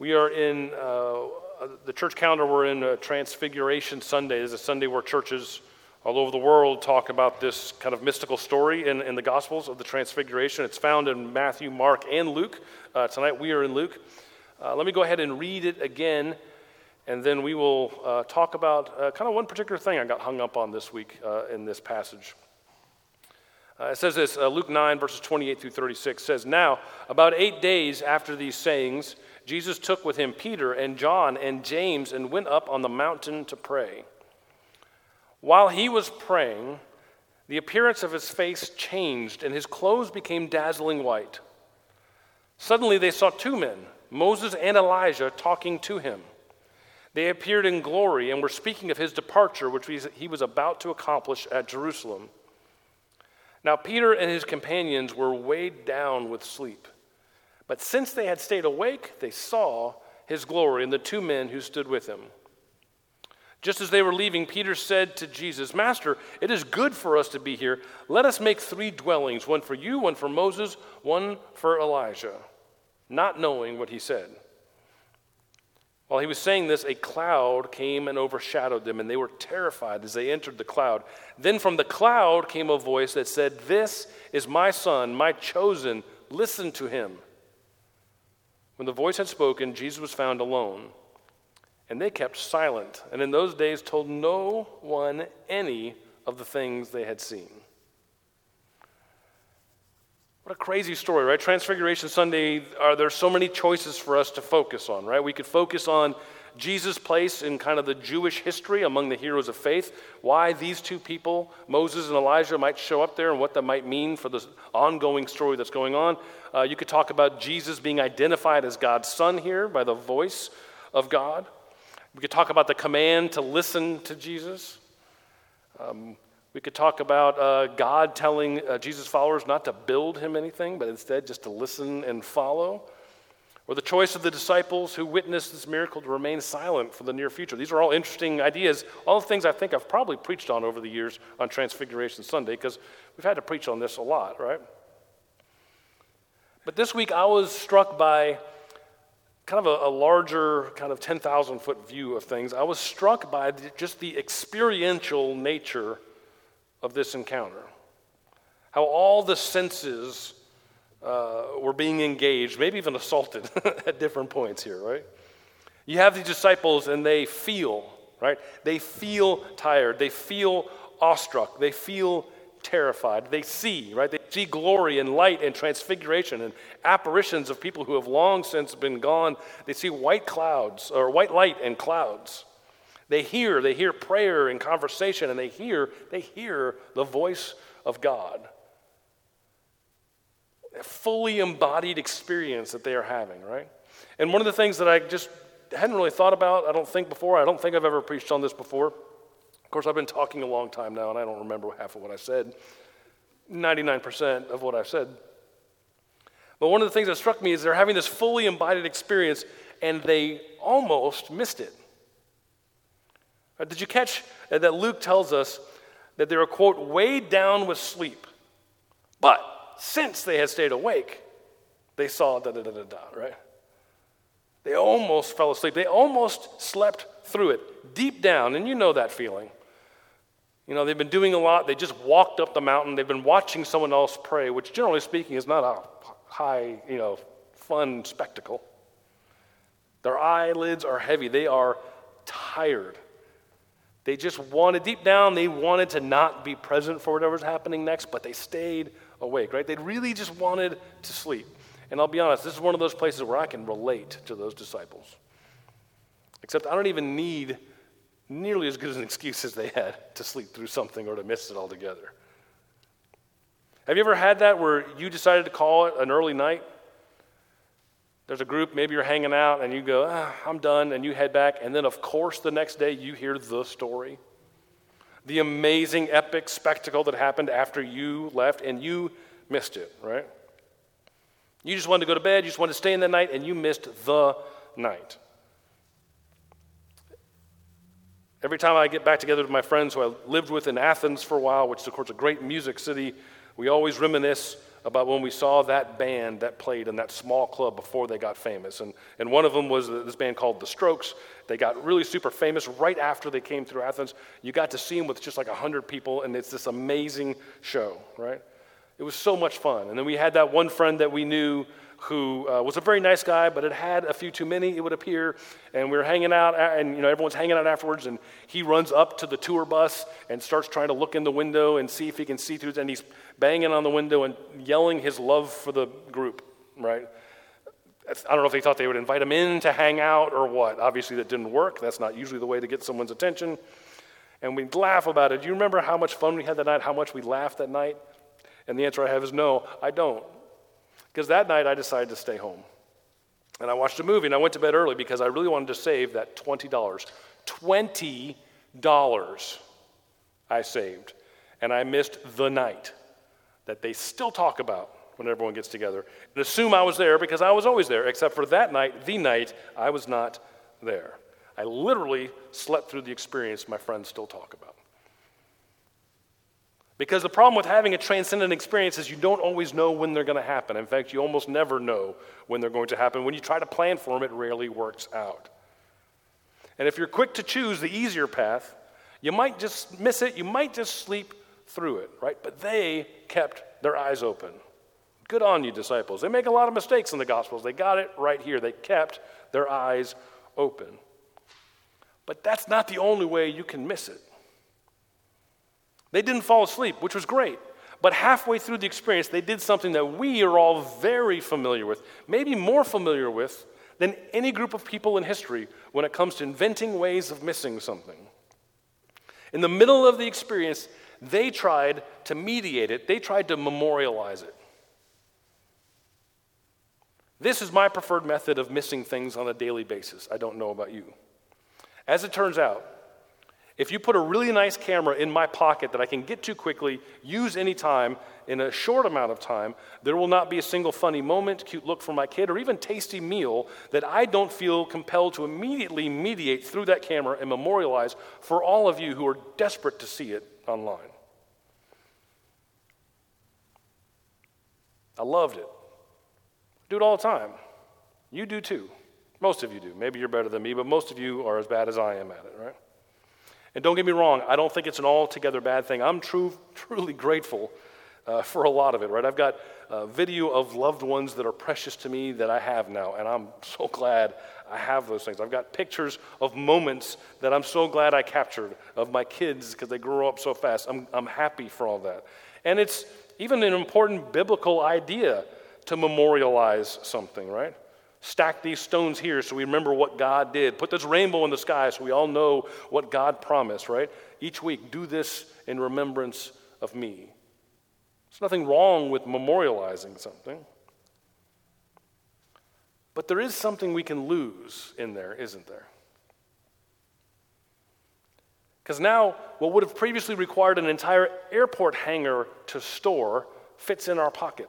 We are in uh, the church calendar, we're in uh, Transfiguration Sunday. Is a Sunday where churches all over the world talk about this kind of mystical story in, in the Gospels of the Transfiguration. It's found in Matthew, Mark, and Luke. Uh, tonight we are in Luke. Uh, let me go ahead and read it again, and then we will uh, talk about uh, kind of one particular thing I got hung up on this week uh, in this passage. Uh, it says this Luke 9, verses 28 through 36 says, Now, about eight days after these sayings, Jesus took with him Peter and John and James and went up on the mountain to pray. While he was praying, the appearance of his face changed and his clothes became dazzling white. Suddenly they saw two men, Moses and Elijah, talking to him. They appeared in glory and were speaking of his departure, which he was about to accomplish at Jerusalem. Now, Peter and his companions were weighed down with sleep. But since they had stayed awake, they saw his glory and the two men who stood with him. Just as they were leaving, Peter said to Jesus, Master, it is good for us to be here. Let us make three dwellings one for you, one for Moses, one for Elijah, not knowing what he said. While he was saying this, a cloud came and overshadowed them, and they were terrified as they entered the cloud. Then from the cloud came a voice that said, This is my son, my chosen. Listen to him. When the voice had spoken, Jesus was found alone. And they kept silent, and in those days told no one any of the things they had seen. What a crazy story, right? Transfiguration Sunday, are there so many choices for us to focus on, right? We could focus on Jesus' place in kind of the Jewish history among the heroes of faith, why these two people, Moses and Elijah, might show up there and what that might mean for the ongoing story that's going on. Uh, you could talk about Jesus being identified as God's son here by the voice of God. We could talk about the command to listen to Jesus. Um, we could talk about uh, God telling uh, Jesus' followers not to build him anything, but instead just to listen and follow or the choice of the disciples who witnessed this miracle to remain silent for the near future. These are all interesting ideas, all the things I think I've probably preached on over the years on Transfiguration Sunday, because we've had to preach on this a lot, right? But this week I was struck by kind of a, a larger, kind of 10,000 foot view of things. I was struck by the, just the experiential nature of this encounter. How all the senses uh, were being engaged, maybe even assaulted at different points here, right? You have these disciples and they feel, right? They feel tired. They feel awestruck. They feel terrified. They see, right? They see glory and light and transfiguration and apparitions of people who have long since been gone. They see white clouds or white light and clouds. They hear, they hear prayer and conversation, and they hear, they hear the voice of God fully embodied experience that they are having, right? And one of the things that I just hadn't really thought about, I don't think before, I don't think I've ever preached on this before. Of course, I've been talking a long time now, and I don't remember half of what I said, 99% of what I've said. But one of the things that struck me is they're having this fully embodied experience, and they almost missed it. Uh, did you catch that Luke tells us that they were, quote, weighed down with sleep? But since they had stayed awake, they saw da da da da da, right? They almost fell asleep. They almost slept through it deep down, and you know that feeling. You know, they've been doing a lot. They just walked up the mountain. They've been watching someone else pray, which generally speaking is not a high, you know, fun spectacle. Their eyelids are heavy. They are tired. They just wanted, deep down, they wanted to not be present for whatever's happening next, but they stayed awake, right? They really just wanted to sleep. And I'll be honest, this is one of those places where I can relate to those disciples. Except I don't even need nearly as good an excuse as they had to sleep through something or to miss it altogether. Have you ever had that where you decided to call it an early night? There's a group, maybe you're hanging out, and you go, ah, I'm done, and you head back, and then, of course, the next day you hear the story the amazing, epic spectacle that happened after you left and you missed it, right? You just wanted to go to bed, you just wanted to stay in the night, and you missed the night. Every time I get back together with my friends who I lived with in Athens for a while, which is, of course, a great music city, we always reminisce about when we saw that band that played in that small club before they got famous. And, and one of them was this band called The Strokes. They got really super famous right after they came through Athens. You got to see them with just like 100 people, and it's this amazing show, right? It was so much fun. And then we had that one friend that we knew who uh, was a very nice guy, but had had a few too many, it would appear. And we were hanging out, and you know everyone's hanging out afterwards. And he runs up to the tour bus and starts trying to look in the window and see if he can see through. And he's banging on the window and yelling his love for the group. Right? I don't know if they thought they would invite him in to hang out or what. Obviously, that didn't work. That's not usually the way to get someone's attention. And we'd laugh about it. Do you remember how much fun we had that night? How much we laughed that night? And the answer I have is no, I don't. Because that night I decided to stay home. And I watched a movie and I went to bed early because I really wanted to save that $20. $20 I saved. And I missed the night that they still talk about when everyone gets together. And assume I was there because I was always there, except for that night, the night, I was not there. I literally slept through the experience my friends still talk about. Because the problem with having a transcendent experience is you don't always know when they're going to happen. In fact, you almost never know when they're going to happen. When you try to plan for them, it rarely works out. And if you're quick to choose the easier path, you might just miss it. You might just sleep through it, right? But they kept their eyes open. Good on you, disciples. They make a lot of mistakes in the Gospels. They got it right here. They kept their eyes open. But that's not the only way you can miss it. They didn't fall asleep, which was great. But halfway through the experience, they did something that we are all very familiar with, maybe more familiar with than any group of people in history when it comes to inventing ways of missing something. In the middle of the experience, they tried to mediate it, they tried to memorialize it. This is my preferred method of missing things on a daily basis. I don't know about you. As it turns out, if you put a really nice camera in my pocket that I can get to quickly, use anytime in a short amount of time, there will not be a single funny moment, cute look from my kid, or even tasty meal that I don't feel compelled to immediately mediate through that camera and memorialize for all of you who are desperate to see it online. I loved it. Do it all the time. You do too. Most of you do. Maybe you're better than me, but most of you are as bad as I am at it, right? And don't get me wrong, I don't think it's an altogether bad thing. I'm true, truly grateful uh, for a lot of it, right? I've got a video of loved ones that are precious to me that I have now, and I'm so glad I have those things. I've got pictures of moments that I'm so glad I captured of my kids because they grow up so fast. I'm, I'm happy for all that. And it's even an important biblical idea to memorialize something, right? Stack these stones here so we remember what God did. Put this rainbow in the sky so we all know what God promised, right? Each week, do this in remembrance of me. There's nothing wrong with memorializing something. But there is something we can lose in there, isn't there? Because now, what would have previously required an entire airport hangar to store fits in our pocket.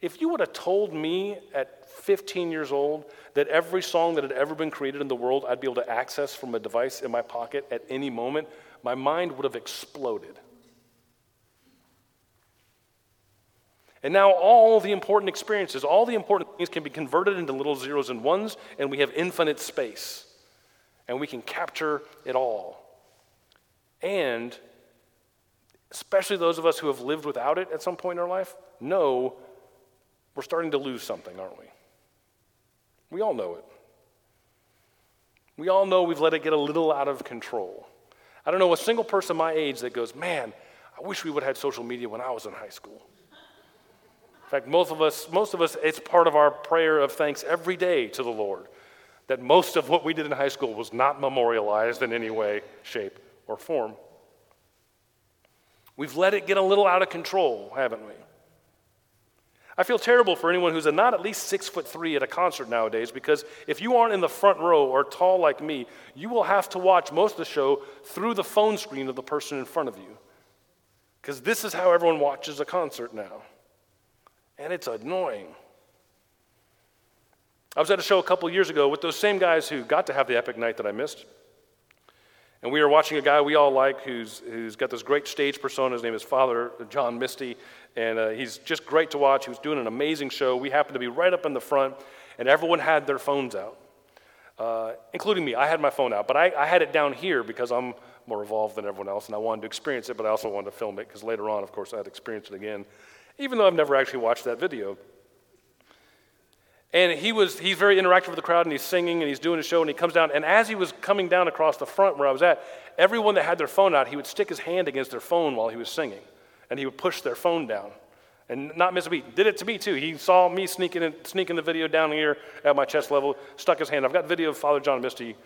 If you would have told me at 15 years old that every song that had ever been created in the world I'd be able to access from a device in my pocket at any moment, my mind would have exploded. And now all the important experiences, all the important things can be converted into little zeros and ones, and we have infinite space. And we can capture it all. And especially those of us who have lived without it at some point in our life know we're starting to lose something, aren't we? We all know it. We all know we've let it get a little out of control. I don't know a single person my age that goes, man, I wish we would have had social media when I was in high school. In fact, most of us, most of us, it's part of our prayer of thanks every day to the Lord that most of what we did in high school was not memorialized in any way, shape, or form. We've let it get a little out of control, haven't we? I feel terrible for anyone who's not at least six foot three at a concert nowadays because if you aren't in the front row or tall like me, you will have to watch most of the show through the phone screen of the person in front of you. Because this is how everyone watches a concert now. And it's annoying. I was at a show a couple years ago with those same guys who got to have the epic night that I missed. And we are watching a guy we all like who's, who's got this great stage persona. His name is Father John Misty. And uh, he's just great to watch. He was doing an amazing show. We happened to be right up in the front, and everyone had their phones out, uh, including me. I had my phone out, but I, I had it down here because I'm more evolved than everyone else, and I wanted to experience it, but I also wanted to film it because later on, of course, I had experience it again, even though I've never actually watched that video. And he was, he's very interactive with the crowd and he's singing and he's doing a show and he comes down. And as he was coming down across the front where I was at, everyone that had their phone out, he would stick his hand against their phone while he was singing. And he would push their phone down. And not miss a beat. Did it to me too. He saw me sneaking, in, sneaking the video down here at my chest level, stuck his hand. I've got video of Father John Misty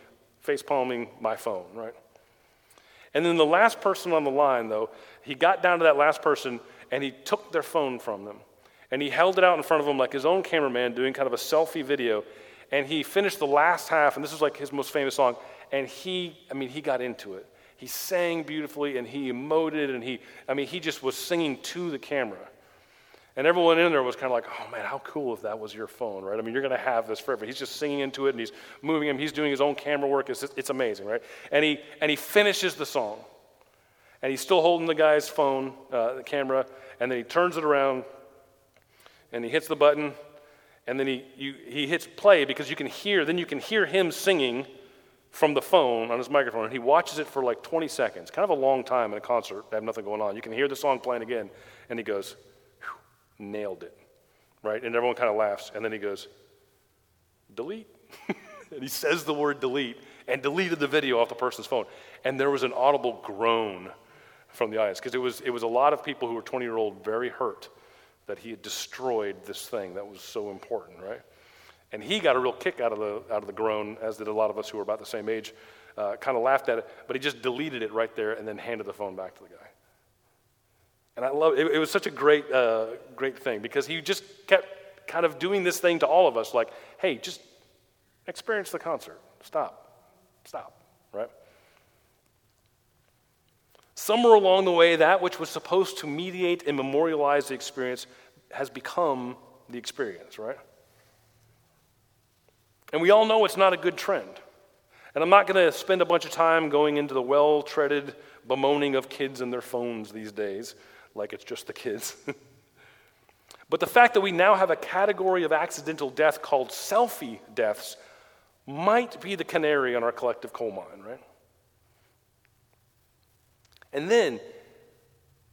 face palming my phone, right? And then the last person on the line, though, he got down to that last person and he took their phone from them and he held it out in front of him like his own cameraman doing kind of a selfie video. And he finished the last half, and this is like his most famous song. And he, I mean, he got into it. He sang beautifully and he emoted and he, I mean, he just was singing to the camera. And everyone in there was kind of like, oh man, how cool if that was your phone, right? I mean, you're going to have this forever. He's just singing into it and he's moving him. He's doing his own camera work. It's, it's amazing, right? And he, and he finishes the song. And he's still holding the guy's phone, uh, the camera, and then he turns it around and he hits the button, and then he, you, he hits play because you can hear, then you can hear him singing from the phone on his microphone, and he watches it for like 20 seconds, kind of a long time in a concert, they have nothing going on. You can hear the song playing again, and he goes, nailed it, right? And everyone kind of laughs, and then he goes, delete. and he says the word delete and deleted the video off the person's phone. And there was an audible groan from the audience because it was, it was a lot of people who were 20 year old very hurt that he had destroyed this thing that was so important, right? And he got a real kick out of the, out of the groan, as did a lot of us who were about the same age. Uh, kind of laughed at it, but he just deleted it right there and then handed the phone back to the guy. And I love it. It was such a great, uh, great thing because he just kept kind of doing this thing to all of us like, hey, just experience the concert. Stop. Stop. Right? Somewhere along the way, that which was supposed to mediate and memorialize the experience has become the experience, right? And we all know it's not a good trend. And I'm not going to spend a bunch of time going into the well treaded bemoaning of kids and their phones these days, like it's just the kids. but the fact that we now have a category of accidental death called selfie deaths might be the canary on our collective coal mine, right? And then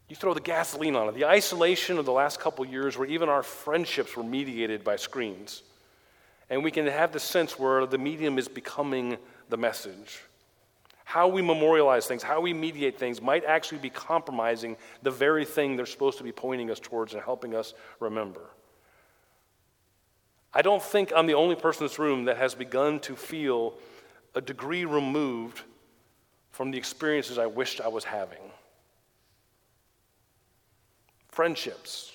you throw the gasoline on it. The isolation of the last couple years, where even our friendships were mediated by screens. And we can have the sense where the medium is becoming the message. How we memorialize things, how we mediate things might actually be compromising the very thing they're supposed to be pointing us towards and helping us remember. I don't think I'm the only person in this room that has begun to feel a degree removed from the experiences I wished I was having. Friendships,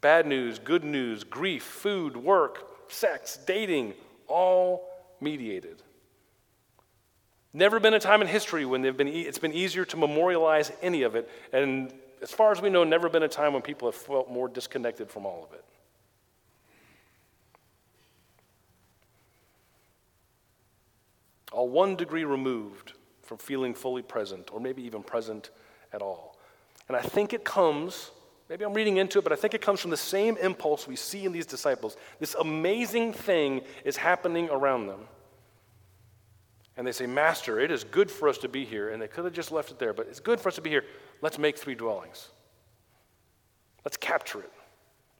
bad news, good news, grief, food, work, sex, dating, all mediated. Never been a time in history when been e- it's been easier to memorialize any of it, and as far as we know, never been a time when people have felt more disconnected from all of it. All one degree removed from feeling fully present, or maybe even present at all. And I think it comes, maybe I'm reading into it, but I think it comes from the same impulse we see in these disciples. This amazing thing is happening around them. And they say, Master, it is good for us to be here. And they could have just left it there, but it's good for us to be here. Let's make three dwellings. Let's capture it.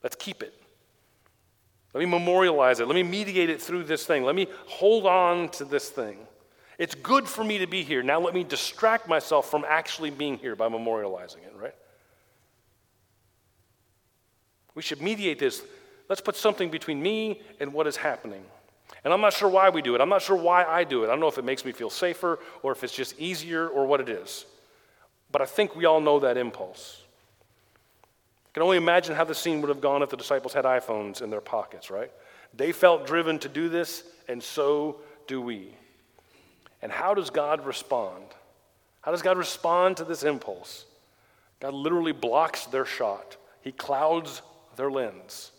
Let's keep it. Let me memorialize it. Let me mediate it through this thing. Let me hold on to this thing. It's good for me to be here. Now let me distract myself from actually being here by memorializing it, right? We should mediate this. Let's put something between me and what is happening. And I'm not sure why we do it. I'm not sure why I do it. I don't know if it makes me feel safer or if it's just easier or what it is. But I think we all know that impulse. I can only imagine how the scene would have gone if the disciples had iPhones in their pockets, right? They felt driven to do this, and so do we. And how does God respond? How does God respond to this impulse? God literally blocks their shot, He clouds their lens.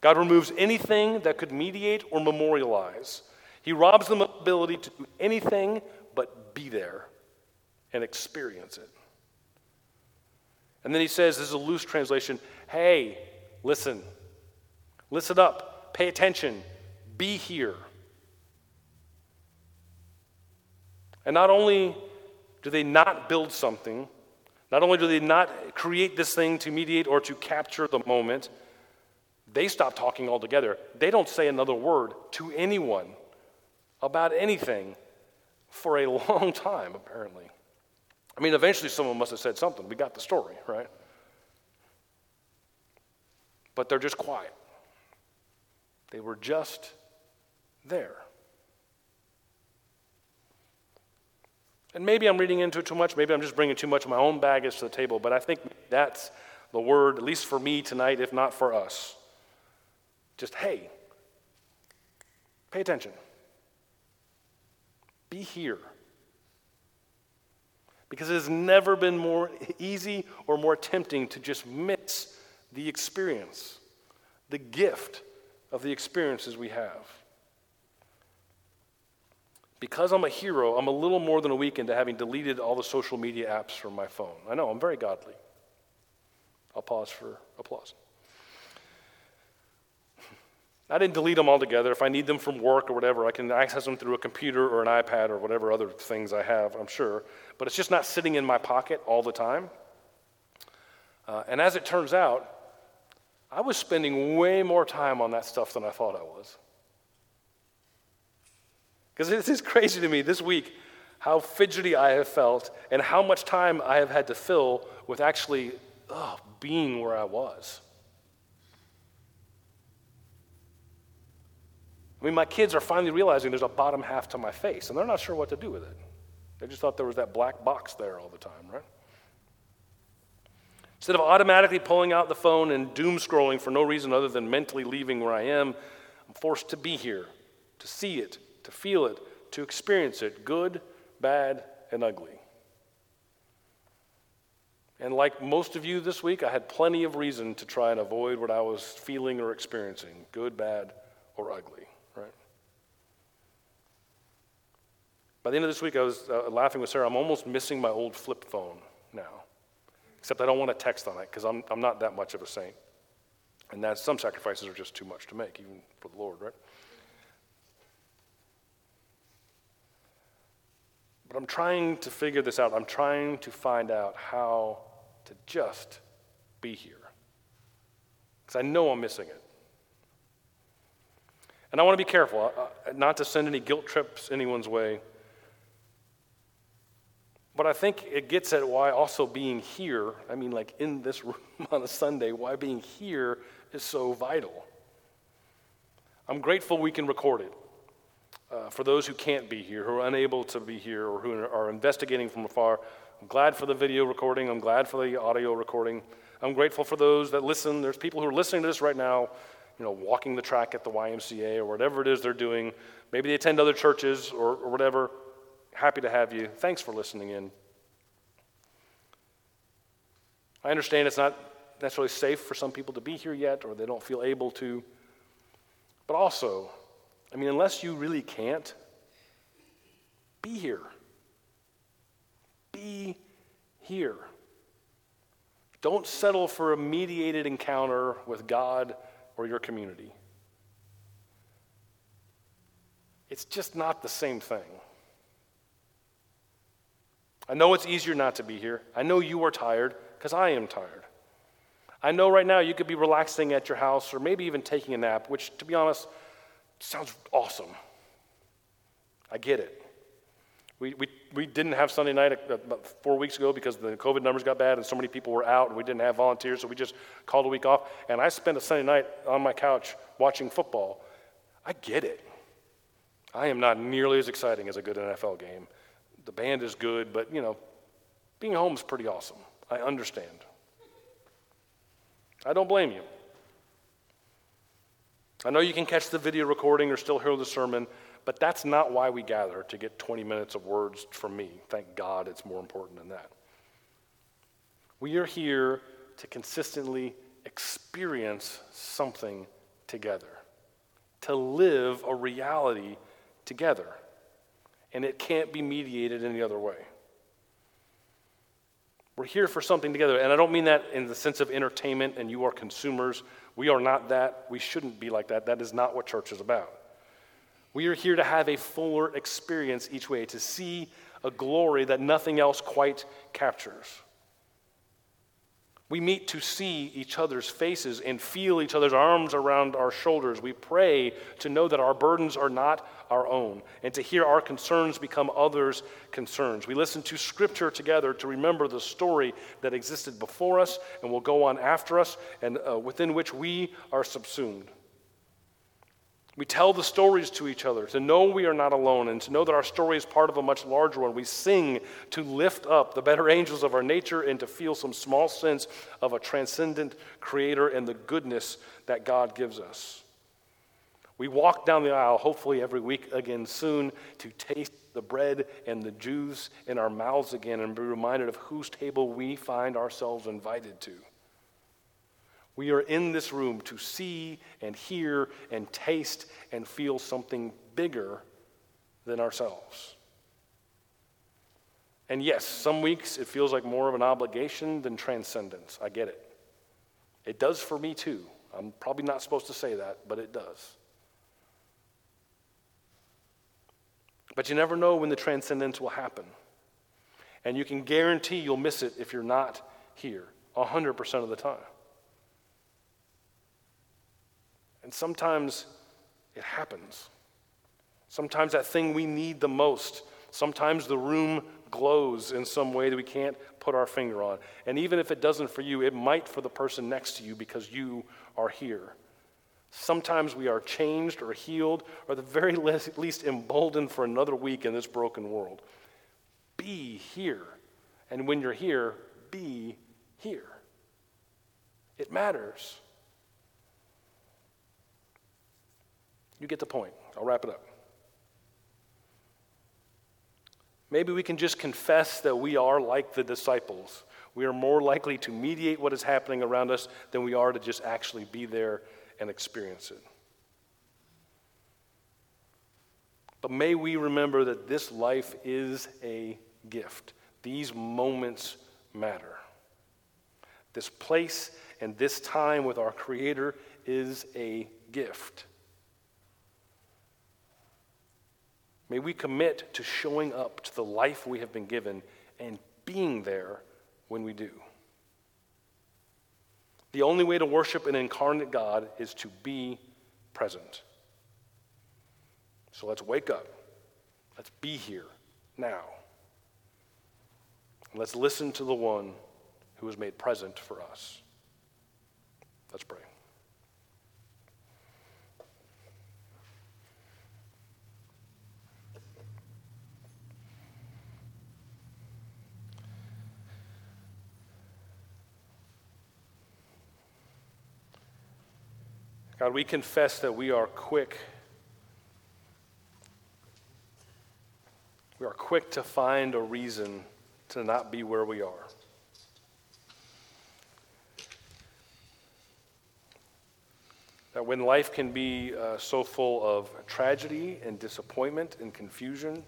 God removes anything that could mediate or memorialize. He robs them of the ability to do anything but be there and experience it. And then he says, this is a loose translation hey, listen, listen up, pay attention, be here. And not only do they not build something, not only do they not create this thing to mediate or to capture the moment, they stop talking altogether. They don't say another word to anyone about anything for a long time, apparently. I mean, eventually someone must have said something. We got the story, right? But they're just quiet. They were just there. And maybe I'm reading into it too much. Maybe I'm just bringing too much of my own baggage to the table. But I think that's the word, at least for me tonight, if not for us. Just, hey, pay attention. Be here. Because it has never been more easy or more tempting to just miss the experience, the gift of the experiences we have. Because I'm a hero, I'm a little more than a week into having deleted all the social media apps from my phone. I know, I'm very godly. I'll pause for applause. I didn't delete them altogether. If I need them from work or whatever, I can access them through a computer or an iPad or whatever other things I have, I'm sure. But it's just not sitting in my pocket all the time. Uh, and as it turns out, I was spending way more time on that stuff than I thought I was. Because this is crazy to me this week how fidgety I have felt and how much time I have had to fill with actually oh, being where I was. I mean, my kids are finally realizing there's a bottom half to my face, and they're not sure what to do with it. They just thought there was that black box there all the time, right? Instead of automatically pulling out the phone and doom scrolling for no reason other than mentally leaving where I am, I'm forced to be here, to see it, to feel it, to experience it, good, bad, and ugly. And like most of you this week, I had plenty of reason to try and avoid what I was feeling or experiencing, good, bad, or ugly, right? By the end of this week, I was uh, laughing with Sarah. I'm almost missing my old flip phone now, except I don't want to text on it because I'm, I'm not that much of a saint. And that some sacrifices are just too much to make, even for the Lord, right? But I'm trying to figure this out. I'm trying to find out how to just be here. Because I know I'm missing it. And I want to be careful uh, uh, not to send any guilt trips anyone's way. But I think it gets at why also being here, I mean, like in this room on a Sunday, why being here is so vital. I'm grateful we can record it. Uh, for those who can't be here, who are unable to be here, or who are investigating from afar, I'm glad for the video recording. I'm glad for the audio recording. I'm grateful for those that listen. There's people who are listening to this right now, you know, walking the track at the YMCA or whatever it is they're doing. Maybe they attend other churches or, or whatever. Happy to have you. Thanks for listening in. I understand it's not necessarily safe for some people to be here yet, or they don't feel able to. But also, I mean, unless you really can't, be here. Be here. Don't settle for a mediated encounter with God or your community. It's just not the same thing. I know it's easier not to be here. I know you are tired because I am tired. I know right now you could be relaxing at your house or maybe even taking a nap, which, to be honest, sounds awesome. I get it. We, we, we didn't have Sunday night about four weeks ago because the COVID numbers got bad and so many people were out and we didn't have volunteers, so we just called a week off. And I spent a Sunday night on my couch watching football. I get it. I am not nearly as exciting as a good NFL game. The band is good, but you know, being home is pretty awesome. I understand. I don't blame you. I know you can catch the video recording or still hear the sermon, but that's not why we gather to get 20 minutes of words from me. Thank God it's more important than that. We are here to consistently experience something together, to live a reality together, and it can't be mediated any other way. We're here for something together, and I don't mean that in the sense of entertainment and you are consumers. We are not that. We shouldn't be like that. That is not what church is about. We are here to have a fuller experience each way, to see a glory that nothing else quite captures. We meet to see each other's faces and feel each other's arms around our shoulders. We pray to know that our burdens are not our own and to hear our concerns become others' concerns. We listen to Scripture together to remember the story that existed before us and will go on after us and uh, within which we are subsumed. We tell the stories to each other to know we are not alone and to know that our story is part of a much larger one. We sing to lift up the better angels of our nature and to feel some small sense of a transcendent creator and the goodness that God gives us. We walk down the aisle, hopefully every week again soon, to taste the bread and the juice in our mouths again and be reminded of whose table we find ourselves invited to. We are in this room to see and hear and taste and feel something bigger than ourselves. And yes, some weeks it feels like more of an obligation than transcendence. I get it. It does for me too. I'm probably not supposed to say that, but it does. But you never know when the transcendence will happen. And you can guarantee you'll miss it if you're not here 100% of the time. And sometimes it happens. Sometimes that thing we need the most, sometimes the room glows in some way that we can't put our finger on. And even if it doesn't for you, it might for the person next to you because you are here. Sometimes we are changed or healed or the very least emboldened for another week in this broken world. Be here. And when you're here, be here. It matters. You get the point. I'll wrap it up. Maybe we can just confess that we are like the disciples. We are more likely to mediate what is happening around us than we are to just actually be there and experience it. But may we remember that this life is a gift. These moments matter. This place and this time with our Creator is a gift. May we commit to showing up to the life we have been given and being there when we do. The only way to worship an incarnate God is to be present. So let's wake up. Let's be here now. let's listen to the one who is made present for us. Let's pray. God, we confess that we are quick. We are quick to find a reason to not be where we are. That when life can be uh, so full of tragedy and disappointment and confusion,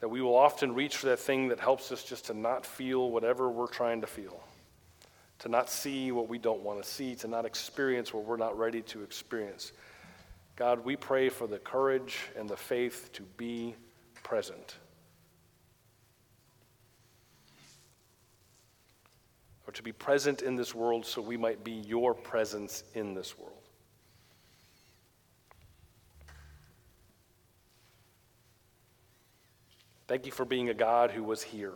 that we will often reach for that thing that helps us just to not feel whatever we're trying to feel to not see what we don't want to see, to not experience what we're not ready to experience. God, we pray for the courage and the faith to be present. Or to be present in this world so we might be your presence in this world. Thank you for being a God who was here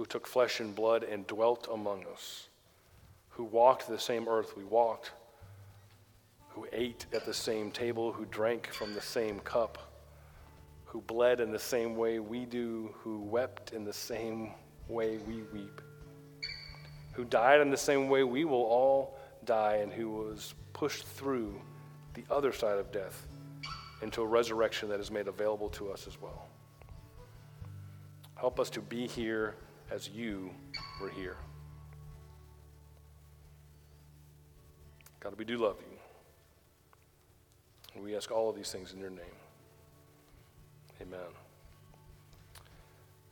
who took flesh and blood and dwelt among us, who walked the same earth we walked, who ate at the same table, who drank from the same cup, who bled in the same way we do, who wept in the same way we weep, who died in the same way we will all die, and who was pushed through the other side of death into a resurrection that is made available to us as well. Help us to be here as you were here. God, we do love you. And we ask all of these things in your name. Amen.